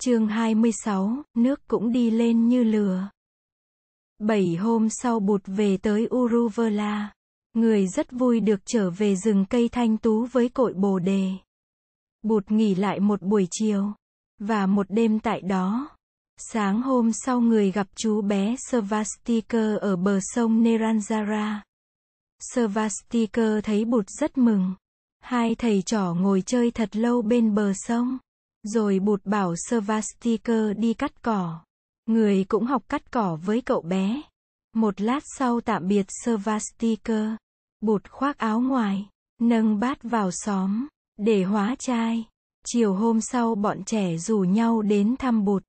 Chương 26, nước cũng đi lên như lửa. Bảy hôm sau bụt về tới Uruvela. Người rất vui được trở về rừng cây thanh tú với cội bồ đề. Bụt nghỉ lại một buổi chiều. Và một đêm tại đó. Sáng hôm sau người gặp chú bé Svastika ở bờ sông Neranjara. Svastika thấy bụt rất mừng. Hai thầy trò ngồi chơi thật lâu bên bờ sông. Rồi bụt bảo Svastikar đi cắt cỏ. Người cũng học cắt cỏ với cậu bé. Một lát sau tạm biệt Svastikar. Bụt khoác áo ngoài, nâng bát vào xóm, để hóa chai. Chiều hôm sau bọn trẻ rủ nhau đến thăm bụt.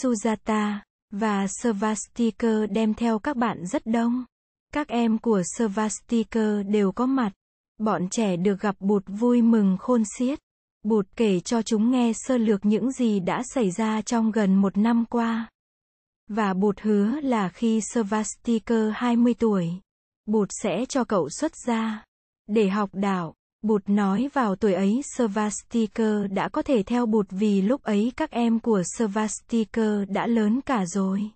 Sujata và Svastikar đem theo các bạn rất đông. Các em của Svastikar đều có mặt. Bọn trẻ được gặp bụt vui mừng khôn xiết. Bụt kể cho chúng nghe sơ lược những gì đã xảy ra trong gần một năm qua. Và bụt hứa là khi Svastika 20 tuổi, bụt sẽ cho cậu xuất gia để học đạo. Bụt nói vào tuổi ấy Svastika đã có thể theo bụt vì lúc ấy các em của Svastika đã lớn cả rồi.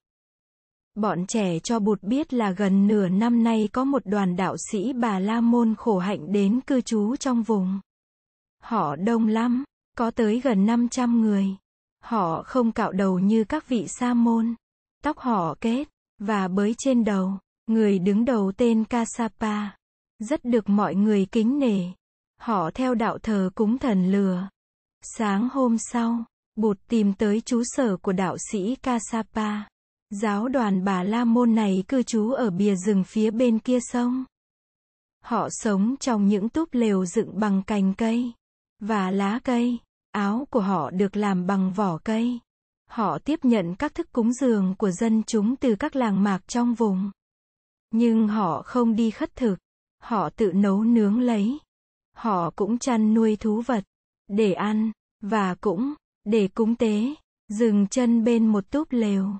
Bọn trẻ cho bụt biết là gần nửa năm nay có một đoàn đạo sĩ Bà La Môn khổ hạnh đến cư trú trong vùng. Họ đông lắm, có tới gần 500 người. Họ không cạo đầu như các vị sa môn. Tóc họ kết, và bới trên đầu. Người đứng đầu tên Kasapa. Rất được mọi người kính nể. Họ theo đạo thờ cúng thần lừa. Sáng hôm sau, Bụt tìm tới trú sở của đạo sĩ Kasapa. Giáo đoàn Bà La Môn này cư trú ở bìa rừng phía bên kia sông. Họ sống trong những túp lều dựng bằng cành cây và lá cây. Áo của họ được làm bằng vỏ cây. Họ tiếp nhận các thức cúng dường của dân chúng từ các làng mạc trong vùng. Nhưng họ không đi khất thực. Họ tự nấu nướng lấy. Họ cũng chăn nuôi thú vật. Để ăn. Và cũng, để cúng tế. Dừng chân bên một túp lều.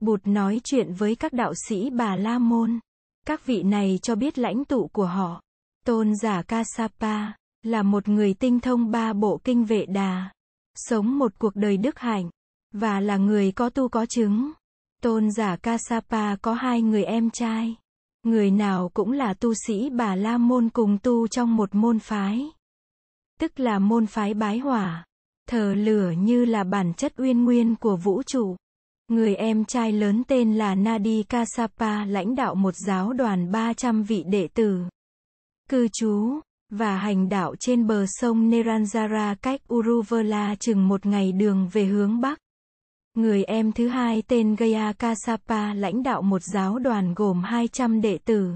Bụt nói chuyện với các đạo sĩ Bà La Môn. Các vị này cho biết lãnh tụ của họ. Tôn giả Kasapa là một người tinh thông ba bộ kinh vệ đà, sống một cuộc đời đức hạnh, và là người có tu có chứng. Tôn giả Kasapa có hai người em trai. Người nào cũng là tu sĩ Bà La Môn cùng tu trong một môn phái. Tức là môn phái bái hỏa. Thờ lửa như là bản chất uyên nguyên của vũ trụ. Người em trai lớn tên là Nadi Kasapa lãnh đạo một giáo đoàn 300 vị đệ tử. Cư trú và hành đạo trên bờ sông Neranjara cách Uruvela chừng một ngày đường về hướng Bắc. Người em thứ hai tên Gaya Kasapa lãnh đạo một giáo đoàn gồm 200 đệ tử.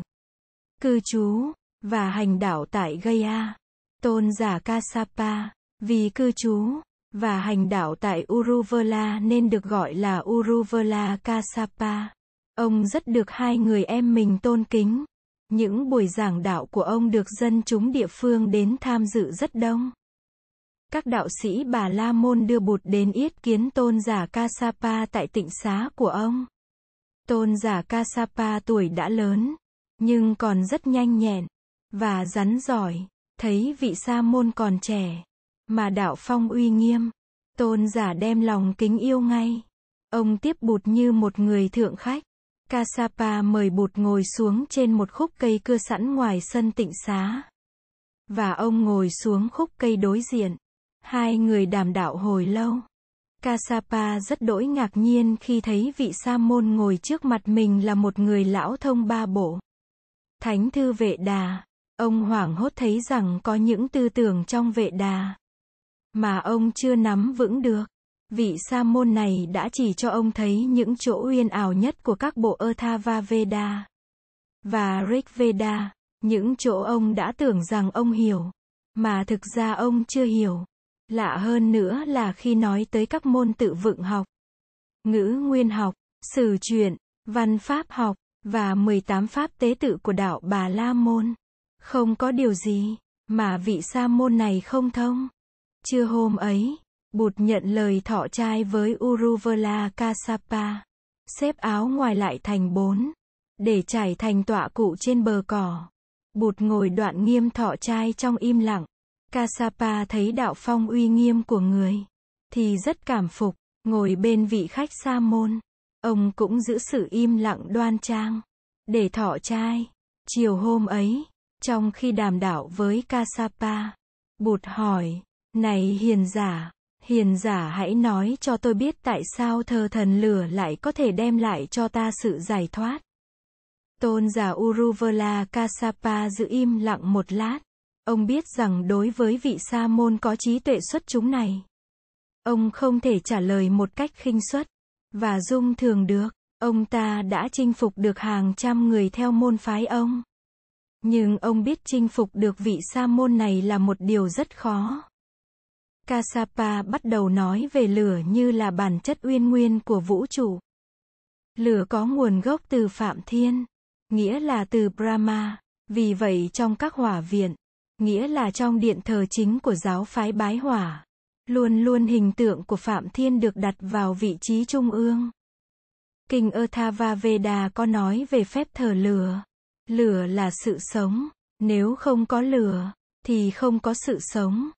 Cư trú, và hành đạo tại Gaya. Tôn giả Kasapa, vì cư trú, và hành đạo tại Uruvela nên được gọi là Uruvela Kasapa. Ông rất được hai người em mình tôn kính. Những buổi giảng đạo của ông được dân chúng địa phương đến tham dự rất đông. Các đạo sĩ Bà La Môn đưa bụt đến yết kiến tôn giả Kasapa tại tịnh xá của ông. Tôn giả Kasapa tuổi đã lớn, nhưng còn rất nhanh nhẹn, và rắn giỏi, thấy vị sa môn còn trẻ, mà đạo phong uy nghiêm, tôn giả đem lòng kính yêu ngay. Ông tiếp bụt như một người thượng khách. Kasapa mời bụt ngồi xuống trên một khúc cây cưa sẵn ngoài sân tịnh xá. Và ông ngồi xuống khúc cây đối diện. Hai người đàm đạo hồi lâu. Kasapa rất đỗi ngạc nhiên khi thấy vị sa môn ngồi trước mặt mình là một người lão thông ba bộ. Thánh thư vệ đà. Ông hoảng hốt thấy rằng có những tư tưởng trong vệ đà mà ông chưa nắm vững được. Vị sa môn này đã chỉ cho ông thấy những chỗ uyên ảo nhất của các bộ Atharva Veda và Rig Veda, những chỗ ông đã tưởng rằng ông hiểu, mà thực ra ông chưa hiểu. Lạ hơn nữa là khi nói tới các môn tự vựng học, ngữ nguyên học, sử truyện, văn pháp học, và 18 pháp tế tự của đạo Bà La Môn. Không có điều gì mà vị sa môn này không thông. Chưa hôm ấy, Bụt nhận lời thọ trai với Uruvela Kasapa. Xếp áo ngoài lại thành bốn. Để trải thành tọa cụ trên bờ cỏ. Bụt ngồi đoạn nghiêm thọ trai trong im lặng. Kasapa thấy đạo phong uy nghiêm của người. Thì rất cảm phục. Ngồi bên vị khách sa môn. Ông cũng giữ sự im lặng đoan trang. Để thọ trai. Chiều hôm ấy, trong khi đàm đạo với Kasapa, Bụt hỏi, này hiền giả, hiền giả hãy nói cho tôi biết tại sao thờ thần lửa lại có thể đem lại cho ta sự giải thoát. Tôn giả Uruvela Kasapa giữ im lặng một lát. Ông biết rằng đối với vị sa môn có trí tuệ xuất chúng này, ông không thể trả lời một cách khinh suất và dung thường được. Ông ta đã chinh phục được hàng trăm người theo môn phái ông. Nhưng ông biết chinh phục được vị sa môn này là một điều rất khó. Kasapa bắt đầu nói về lửa như là bản chất uyên nguyên của vũ trụ. Lửa có nguồn gốc từ Phạm Thiên, nghĩa là từ Brahma. Vì vậy trong các hỏa viện, nghĩa là trong điện thờ chính của giáo phái bái hỏa, luôn luôn hình tượng của Phạm Thiên được đặt vào vị trí trung ương. Kinh Athava Veda có nói về phép thờ lửa. Lửa là sự sống. Nếu không có lửa, thì không có sự sống.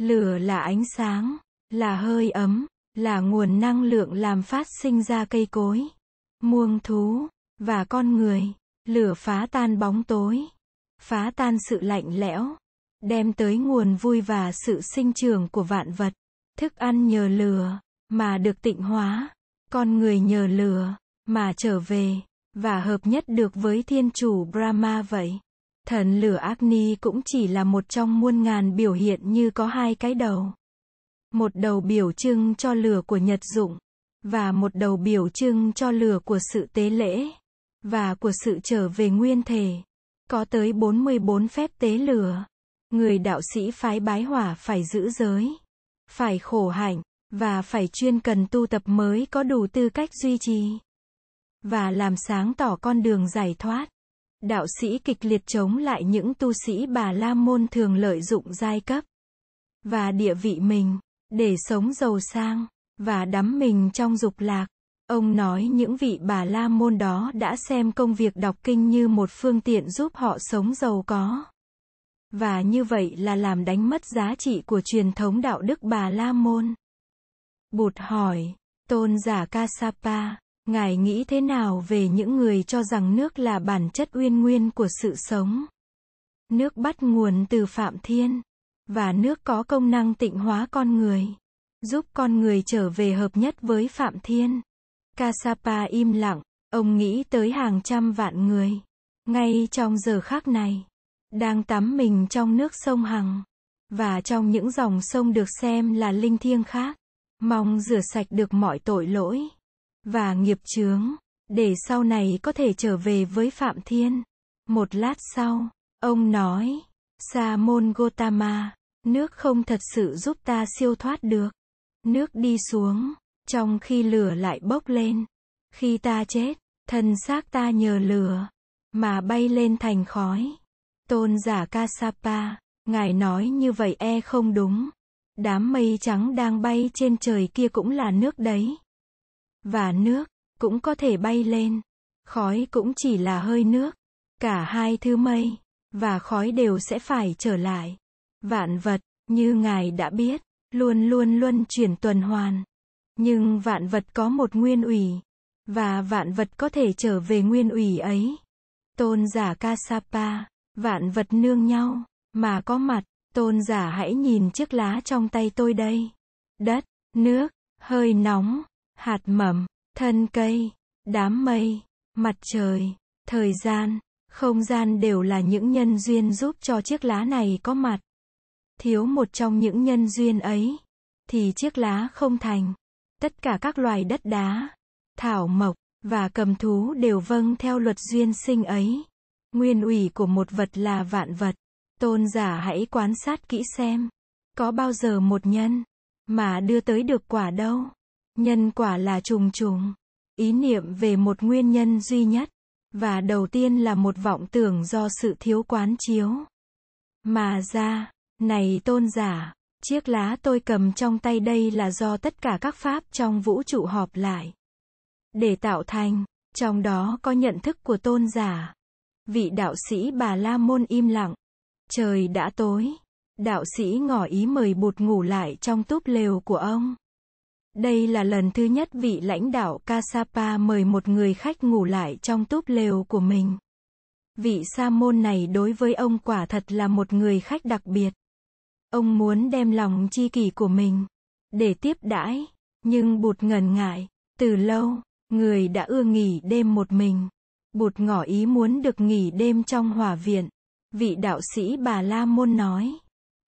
Lửa là ánh sáng, là hơi ấm, là nguồn năng lượng làm phát sinh ra cây cối, muông thú, và con người. Lửa phá tan bóng tối, phá tan sự lạnh lẽo, đem tới nguồn vui và sự sinh trưởng của vạn vật. Thức ăn nhờ lửa, mà được tịnh hóa. Con người nhờ lửa, mà trở về, và hợp nhất được với thiên chủ Brahma vậy. Thần lửa Agni cũng chỉ là một trong muôn ngàn biểu hiện như có hai cái đầu. Một đầu biểu trưng cho lửa của nhật dụng, và một đầu biểu trưng cho lửa của sự tế lễ, và của sự trở về nguyên thể. Có tới 44 phép tế lửa. Người đạo sĩ phái bái hỏa phải giữ giới, phải khổ hạnh, và phải chuyên cần tu tập mới có đủ tư cách duy trì và làm sáng tỏ con đường giải thoát. Đạo sĩ kịch liệt chống lại những tu sĩ bà La Môn thường lợi dụng giai cấp và địa vị mình để sống giàu sang và đắm mình trong dục lạc. Ông nói những vị bà La Môn đó đã xem công việc đọc kinh như một phương tiện giúp họ sống giàu có. Và như vậy là làm đánh mất giá trị của truyền thống đạo đức bà La Môn. Bụt hỏi, tôn giả Kasapa, Ngài nghĩ thế nào về những người cho rằng nước là bản chất uyên nguyên của sự sống? Nước bắt nguồn từ Phạm Thiên, và nước có công năng tịnh hóa con người, giúp con người trở về hợp nhất với Phạm Thiên. Kasapa im lặng, ông nghĩ tới hàng trăm vạn người, ngay trong giờ khắc này, đang tắm mình trong nước sông Hằng, và trong những dòng sông được xem là linh thiêng khác, mong rửa sạch được mọi tội lỗi và nghiệp chướng, để sau này có thể trở về với Phạm Thiên. Một lát sau, ông nói, Sa môn Gotama, nước không thật sự giúp ta siêu thoát được. Nước đi xuống, trong khi lửa lại bốc lên. Khi ta chết, thân xác ta nhờ lửa, mà bay lên thành khói. Tôn giả Kasapa, ngài nói như vậy e không đúng. Đám mây trắng đang bay trên trời kia cũng là nước đấy và nước cũng có thể bay lên. Khói cũng chỉ là hơi nước. Cả hai thứ mây và khói đều sẽ phải trở lại. Vạn vật, như Ngài đã biết, luôn luôn luân chuyển tuần hoàn. Nhưng vạn vật có một nguyên ủy, và vạn vật có thể trở về nguyên ủy ấy. Tôn giả Kasapa, vạn vật nương nhau, mà có mặt, tôn giả hãy nhìn chiếc lá trong tay tôi đây. Đất, nước, hơi nóng, hạt mầm, thân cây, đám mây, mặt trời, thời gian, không gian đều là những nhân duyên giúp cho chiếc lá này có mặt. Thiếu một trong những nhân duyên ấy, thì chiếc lá không thành. Tất cả các loài đất đá, thảo mộc, và cầm thú đều vâng theo luật duyên sinh ấy. Nguyên ủy của một vật là vạn vật. Tôn giả hãy quan sát kỹ xem. Có bao giờ một nhân, mà đưa tới được quả đâu. Nhân quả là trùng trùng. Ý niệm về một nguyên nhân duy nhất. Và đầu tiên là một vọng tưởng do sự thiếu quán chiếu. Mà ra, này tôn giả, chiếc lá tôi cầm trong tay đây là do tất cả các pháp trong vũ trụ họp lại. Để tạo thành, trong đó có nhận thức của tôn giả. Vị đạo sĩ bà La Môn im lặng. Trời đã tối. Đạo sĩ ngỏ ý mời bụt ngủ lại trong túp lều của ông. Đây là lần thứ nhất vị lãnh đạo Kasapa mời một người khách ngủ lại trong túp lều của mình. Vị sa môn này đối với ông quả thật là một người khách đặc biệt. Ông muốn đem lòng chi kỷ của mình để tiếp đãi, nhưng bụt ngần ngại, từ lâu, người đã ưa nghỉ đêm một mình. Bụt ngỏ ý muốn được nghỉ đêm trong hòa viện. Vị đạo sĩ bà La Môn nói,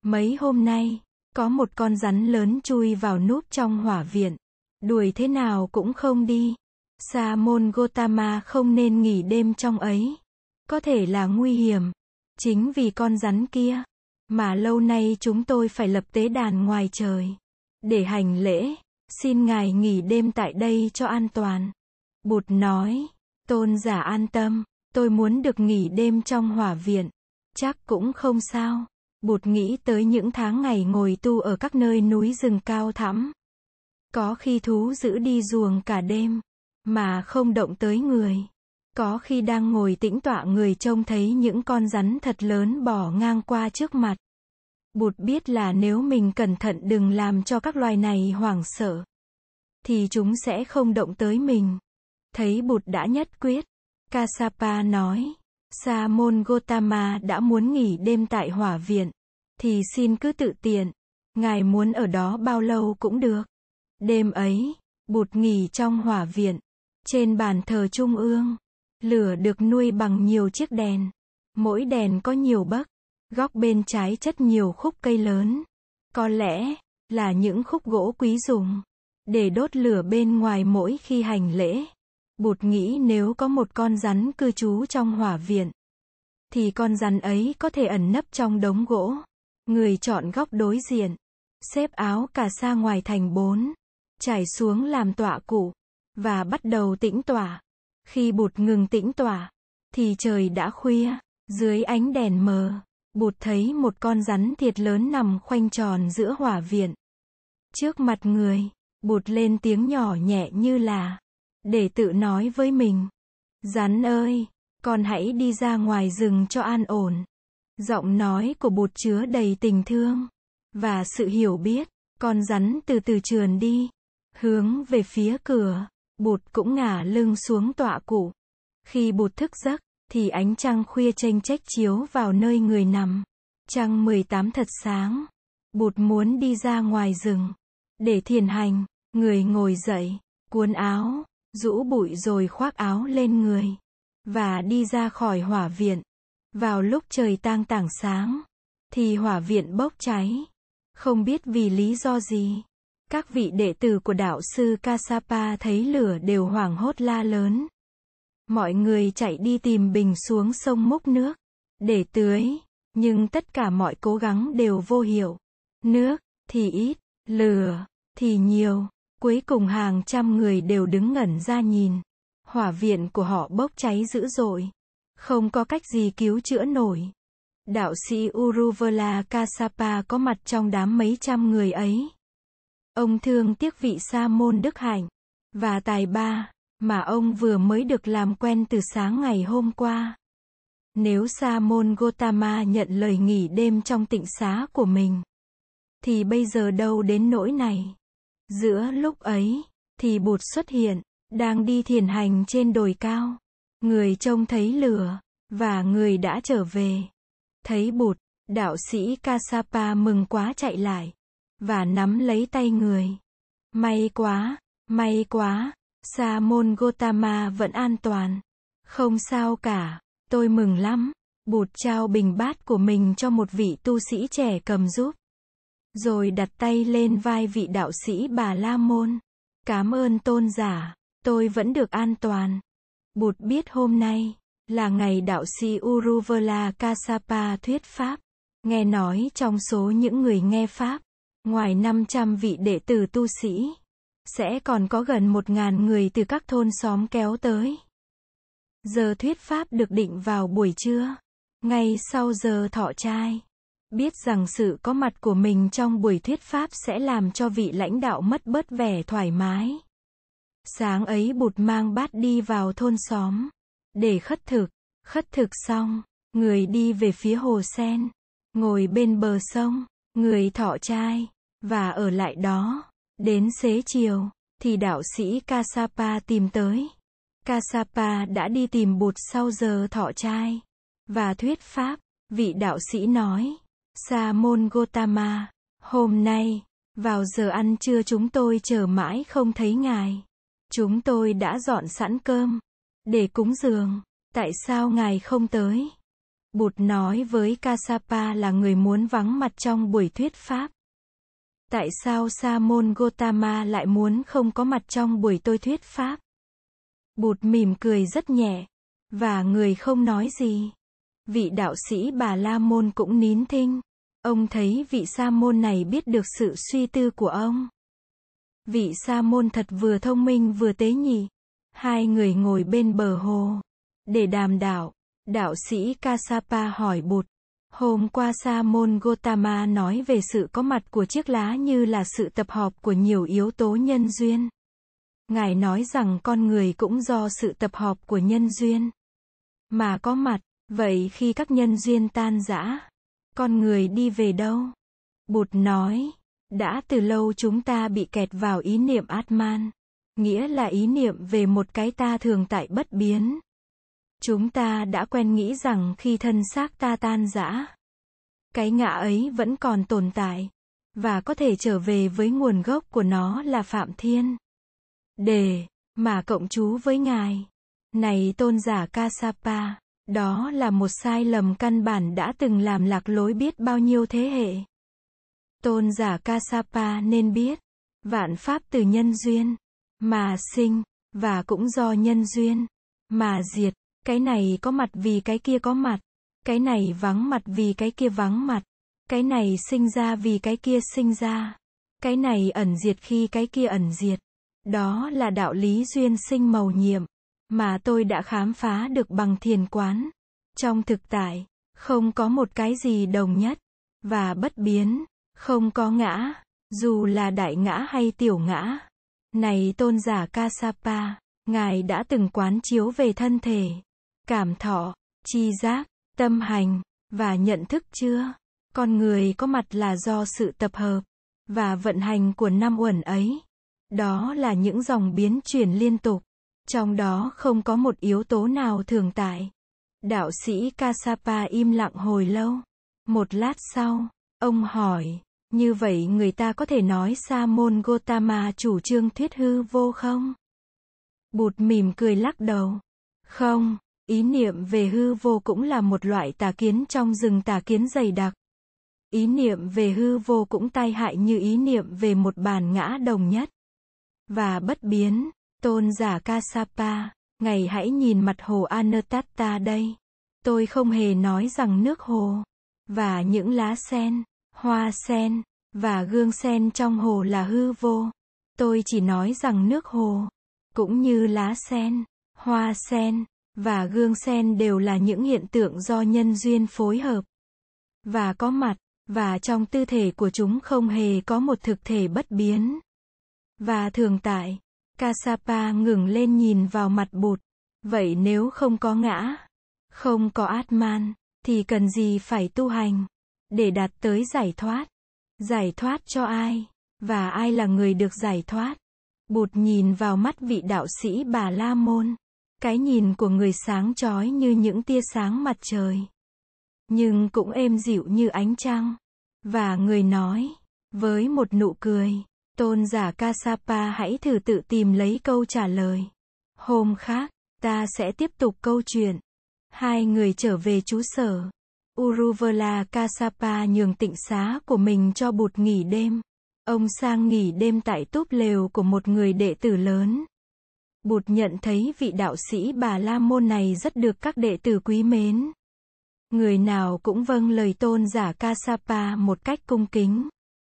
mấy hôm nay, có một con rắn lớn chui vào núp trong hỏa viện. Đuổi thế nào cũng không đi. Sa môn Gotama không nên nghỉ đêm trong ấy. Có thể là nguy hiểm. Chính vì con rắn kia, mà lâu nay chúng tôi phải lập tế đàn ngoài trời. Để hành lễ, xin ngài nghỉ đêm tại đây cho an toàn. Bụt nói, tôn giả an tâm, tôi muốn được nghỉ đêm trong hỏa viện. Chắc cũng không sao. Bụt nghĩ tới những tháng ngày ngồi tu ở các nơi núi rừng cao thẳm. Có khi thú giữ đi ruồng cả đêm, mà không động tới người. Có khi đang ngồi tĩnh tọa người trông thấy những con rắn thật lớn bỏ ngang qua trước mặt. Bụt biết là nếu mình cẩn thận đừng làm cho các loài này hoảng sợ, thì chúng sẽ không động tới mình. Thấy Bụt đã nhất quyết, Kasapa nói, Sa môn Gotama đã muốn nghỉ đêm tại hỏa viện, thì xin cứ tự tiện, ngài muốn ở đó bao lâu cũng được. Đêm ấy, Bụt nghỉ trong hỏa viện, trên bàn thờ trung ương, lửa được nuôi bằng nhiều chiếc đèn, mỗi đèn có nhiều bấc, góc bên trái chất nhiều khúc cây lớn, có lẽ là những khúc gỗ quý dùng để đốt lửa bên ngoài mỗi khi hành lễ. Bụt nghĩ nếu có một con rắn cư trú trong hỏa viện, thì con rắn ấy có thể ẩn nấp trong đống gỗ. Người chọn góc đối diện, xếp áo cà sa ngoài thành bốn, trải xuống làm tọa cụ, và bắt đầu tĩnh tỏa Khi bụt ngừng tĩnh tỏa thì trời đã khuya, dưới ánh đèn mờ, bụt thấy một con rắn thiệt lớn nằm khoanh tròn giữa hỏa viện. Trước mặt người, bụt lên tiếng nhỏ nhẹ như là, để tự nói với mình. Rắn ơi, con hãy đi ra ngoài rừng cho an ổn. Giọng nói của bụt chứa đầy tình thương và sự hiểu biết. Con rắn từ từ trườn đi, hướng về phía cửa. Bụt cũng ngả lưng xuống tọa cụ. Khi bụt thức giấc, thì ánh trăng khuya chênh trách chiếu vào nơi người nằm. Trăng 18 thật sáng. Bụt muốn đi ra ngoài rừng để thiền hành. Người ngồi dậy, cuốn áo, rũ bụi rồi khoác áo lên người và đi ra khỏi hỏa viện. Vào lúc trời tang tảng sáng, thì hỏa viện bốc cháy. Không biết vì lý do gì. Các vị đệ tử của đạo sư Kasapa thấy lửa đều hoảng hốt la lớn. Mọi người chạy đi tìm bình xuống sông múc nước, để tưới, nhưng tất cả mọi cố gắng đều vô hiệu. Nước, thì ít, lửa, thì nhiều. Cuối cùng hàng trăm người đều đứng ngẩn ra nhìn. Hỏa viện của họ bốc cháy dữ dội. Không có cách gì cứu chữa nổi. Đạo sĩ Uruvela Kasapa có mặt trong đám mấy trăm người ấy. Ông thương tiếc vị sa môn đức hạnh và tài ba mà ông vừa mới được làm quen từ sáng ngày hôm qua. Nếu sa môn Gotama nhận lời nghỉ đêm trong tịnh xá của mình, thì bây giờ đâu đến nỗi này. Giữa lúc ấy, thì Bụt xuất hiện, đang đi thiền hành trên đồi cao. Người trông thấy lửa, và người đã trở về. Thấy Bụt, đạo sĩ Kasapa mừng quá chạy lại, và nắm lấy tay người. May quá, may quá, Sa môn Gotama vẫn an toàn. Không sao cả, tôi mừng lắm. Bụt trao bình bát của mình cho một vị tu sĩ trẻ cầm giúp. Rồi đặt tay lên vai vị đạo sĩ bà La Môn. Cảm ơn tôn giả, tôi vẫn được an toàn. Bụt biết hôm nay, là ngày đạo sĩ Uruvela Kasapa thuyết Pháp. Nghe nói trong số những người nghe Pháp, ngoài 500 vị đệ tử tu sĩ, sẽ còn có gần 1.000 người từ các thôn xóm kéo tới. Giờ thuyết Pháp được định vào buổi trưa, ngay sau giờ thọ trai. Biết rằng sự có mặt của mình trong buổi thuyết Pháp sẽ làm cho vị lãnh đạo mất bớt vẻ thoải mái. Sáng ấy bụt mang bát đi vào thôn xóm, để khất thực, khất thực xong, người đi về phía hồ sen, ngồi bên bờ sông, người thọ trai, và ở lại đó, Đến xế chiều, thì đạo sĩ Kasapa tìm tới. Kasapa đã đi tìm bụt sau giờ thọ trai. Và thuyết pháp, vị đạo sĩ nói, Sa môn Gotama, hôm nay, vào giờ ăn trưa chúng tôi chờ mãi không thấy ngài. Chúng tôi đã dọn sẵn cơm, để cúng dường, tại sao ngài không tới? Bụt nói với Kasapa là người muốn vắng mặt trong buổi thuyết pháp. Tại sao Sa môn Gotama lại muốn không có mặt trong buổi tôi thuyết pháp? Bụt mỉm cười rất nhẹ, và người không nói gì. Vị đạo sĩ Bà La Môn cũng nín thinh. Ông thấy vị sa môn này biết được sự suy tư của ông. Vị sa môn thật vừa thông minh vừa tế nhị. Hai người ngồi bên bờ hồ. Để đàm đạo, đạo sĩ Kasapa hỏi bụt. Hôm qua sa môn Gotama nói về sự có mặt của chiếc lá như là sự tập hợp của nhiều yếu tố nhân duyên. Ngài nói rằng con người cũng do sự tập hợp của nhân duyên mà có mặt, vậy khi các nhân duyên tan rã, con người đi về đâu? Bụt nói, đã từ lâu chúng ta bị kẹt vào ý niệm Atman, nghĩa là ý niệm về một cái ta thường tại bất biến. Chúng ta đã quen nghĩ rằng khi thân xác ta tan rã, cái ngã ấy vẫn còn tồn tại, và có thể trở về với nguồn gốc của nó là Phạm Thiên. Đề, mà cộng chú với Ngài. Này tôn giả Kasapa, đó là một sai lầm căn bản đã từng làm lạc lối biết bao nhiêu thế hệ. Tôn giả Kasapa nên biết, vạn pháp từ nhân duyên, mà sinh, và cũng do nhân duyên, mà diệt, cái này có mặt vì cái kia có mặt, cái này vắng mặt vì cái kia vắng mặt, cái này sinh ra vì cái kia sinh ra, cái này ẩn diệt khi cái kia ẩn diệt. Đó là đạo lý duyên sinh màu nhiệm, mà tôi đã khám phá được bằng thiền quán. Trong thực tại, không có một cái gì đồng nhất, và bất biến, không có ngã, dù là đại ngã hay tiểu ngã. Này tôn giả Kasapa, Ngài đã từng quán chiếu về thân thể, cảm thọ, chi giác, tâm hành, và nhận thức chưa? Con người có mặt là do sự tập hợp, và vận hành của năm uẩn ấy. Đó là những dòng biến chuyển liên tục. Trong đó không có một yếu tố nào thường tại. Đạo sĩ Kasapa im lặng hồi lâu. Một lát sau, ông hỏi, như vậy người ta có thể nói Sa môn Gotama chủ trương thuyết hư vô không? Bụt mỉm cười lắc đầu. Không, ý niệm về hư vô cũng là một loại tà kiến trong rừng tà kiến dày đặc. Ý niệm về hư vô cũng tai hại như ý niệm về một bản ngã đồng nhất và bất biến. Tôn giả Kasapa, ngày hãy nhìn mặt hồ Anatatta đây. Tôi không hề nói rằng nước hồ và những lá sen, hoa sen và gương sen trong hồ là hư vô. Tôi chỉ nói rằng nước hồ cũng như lá sen, hoa sen và gương sen đều là những hiện tượng do nhân duyên phối hợp và có mặt và trong tư thể của chúng không hề có một thực thể bất biến. Và thường tại, Kasapa ngừng lên nhìn vào mặt bụt. Vậy nếu không có ngã, không có Atman, thì cần gì phải tu hành? Để đạt tới giải thoát. Giải thoát cho ai? Và ai là người được giải thoát? Bụt nhìn vào mắt vị đạo sĩ bà La Môn. Cái nhìn của người sáng chói như những tia sáng mặt trời. Nhưng cũng êm dịu như ánh trăng. Và người nói, với một nụ cười, Tôn giả Kasapa hãy thử tự tìm lấy câu trả lời. Hôm khác, ta sẽ tiếp tục câu chuyện. Hai người trở về trú sở. Uruvela Kasapa nhường tịnh xá của mình cho bụt nghỉ đêm. Ông sang nghỉ đêm tại túp lều của một người đệ tử lớn. Bụt nhận thấy vị đạo sĩ bà La Môn này rất được các đệ tử quý mến. Người nào cũng vâng lời tôn giả Kasapa một cách cung kính.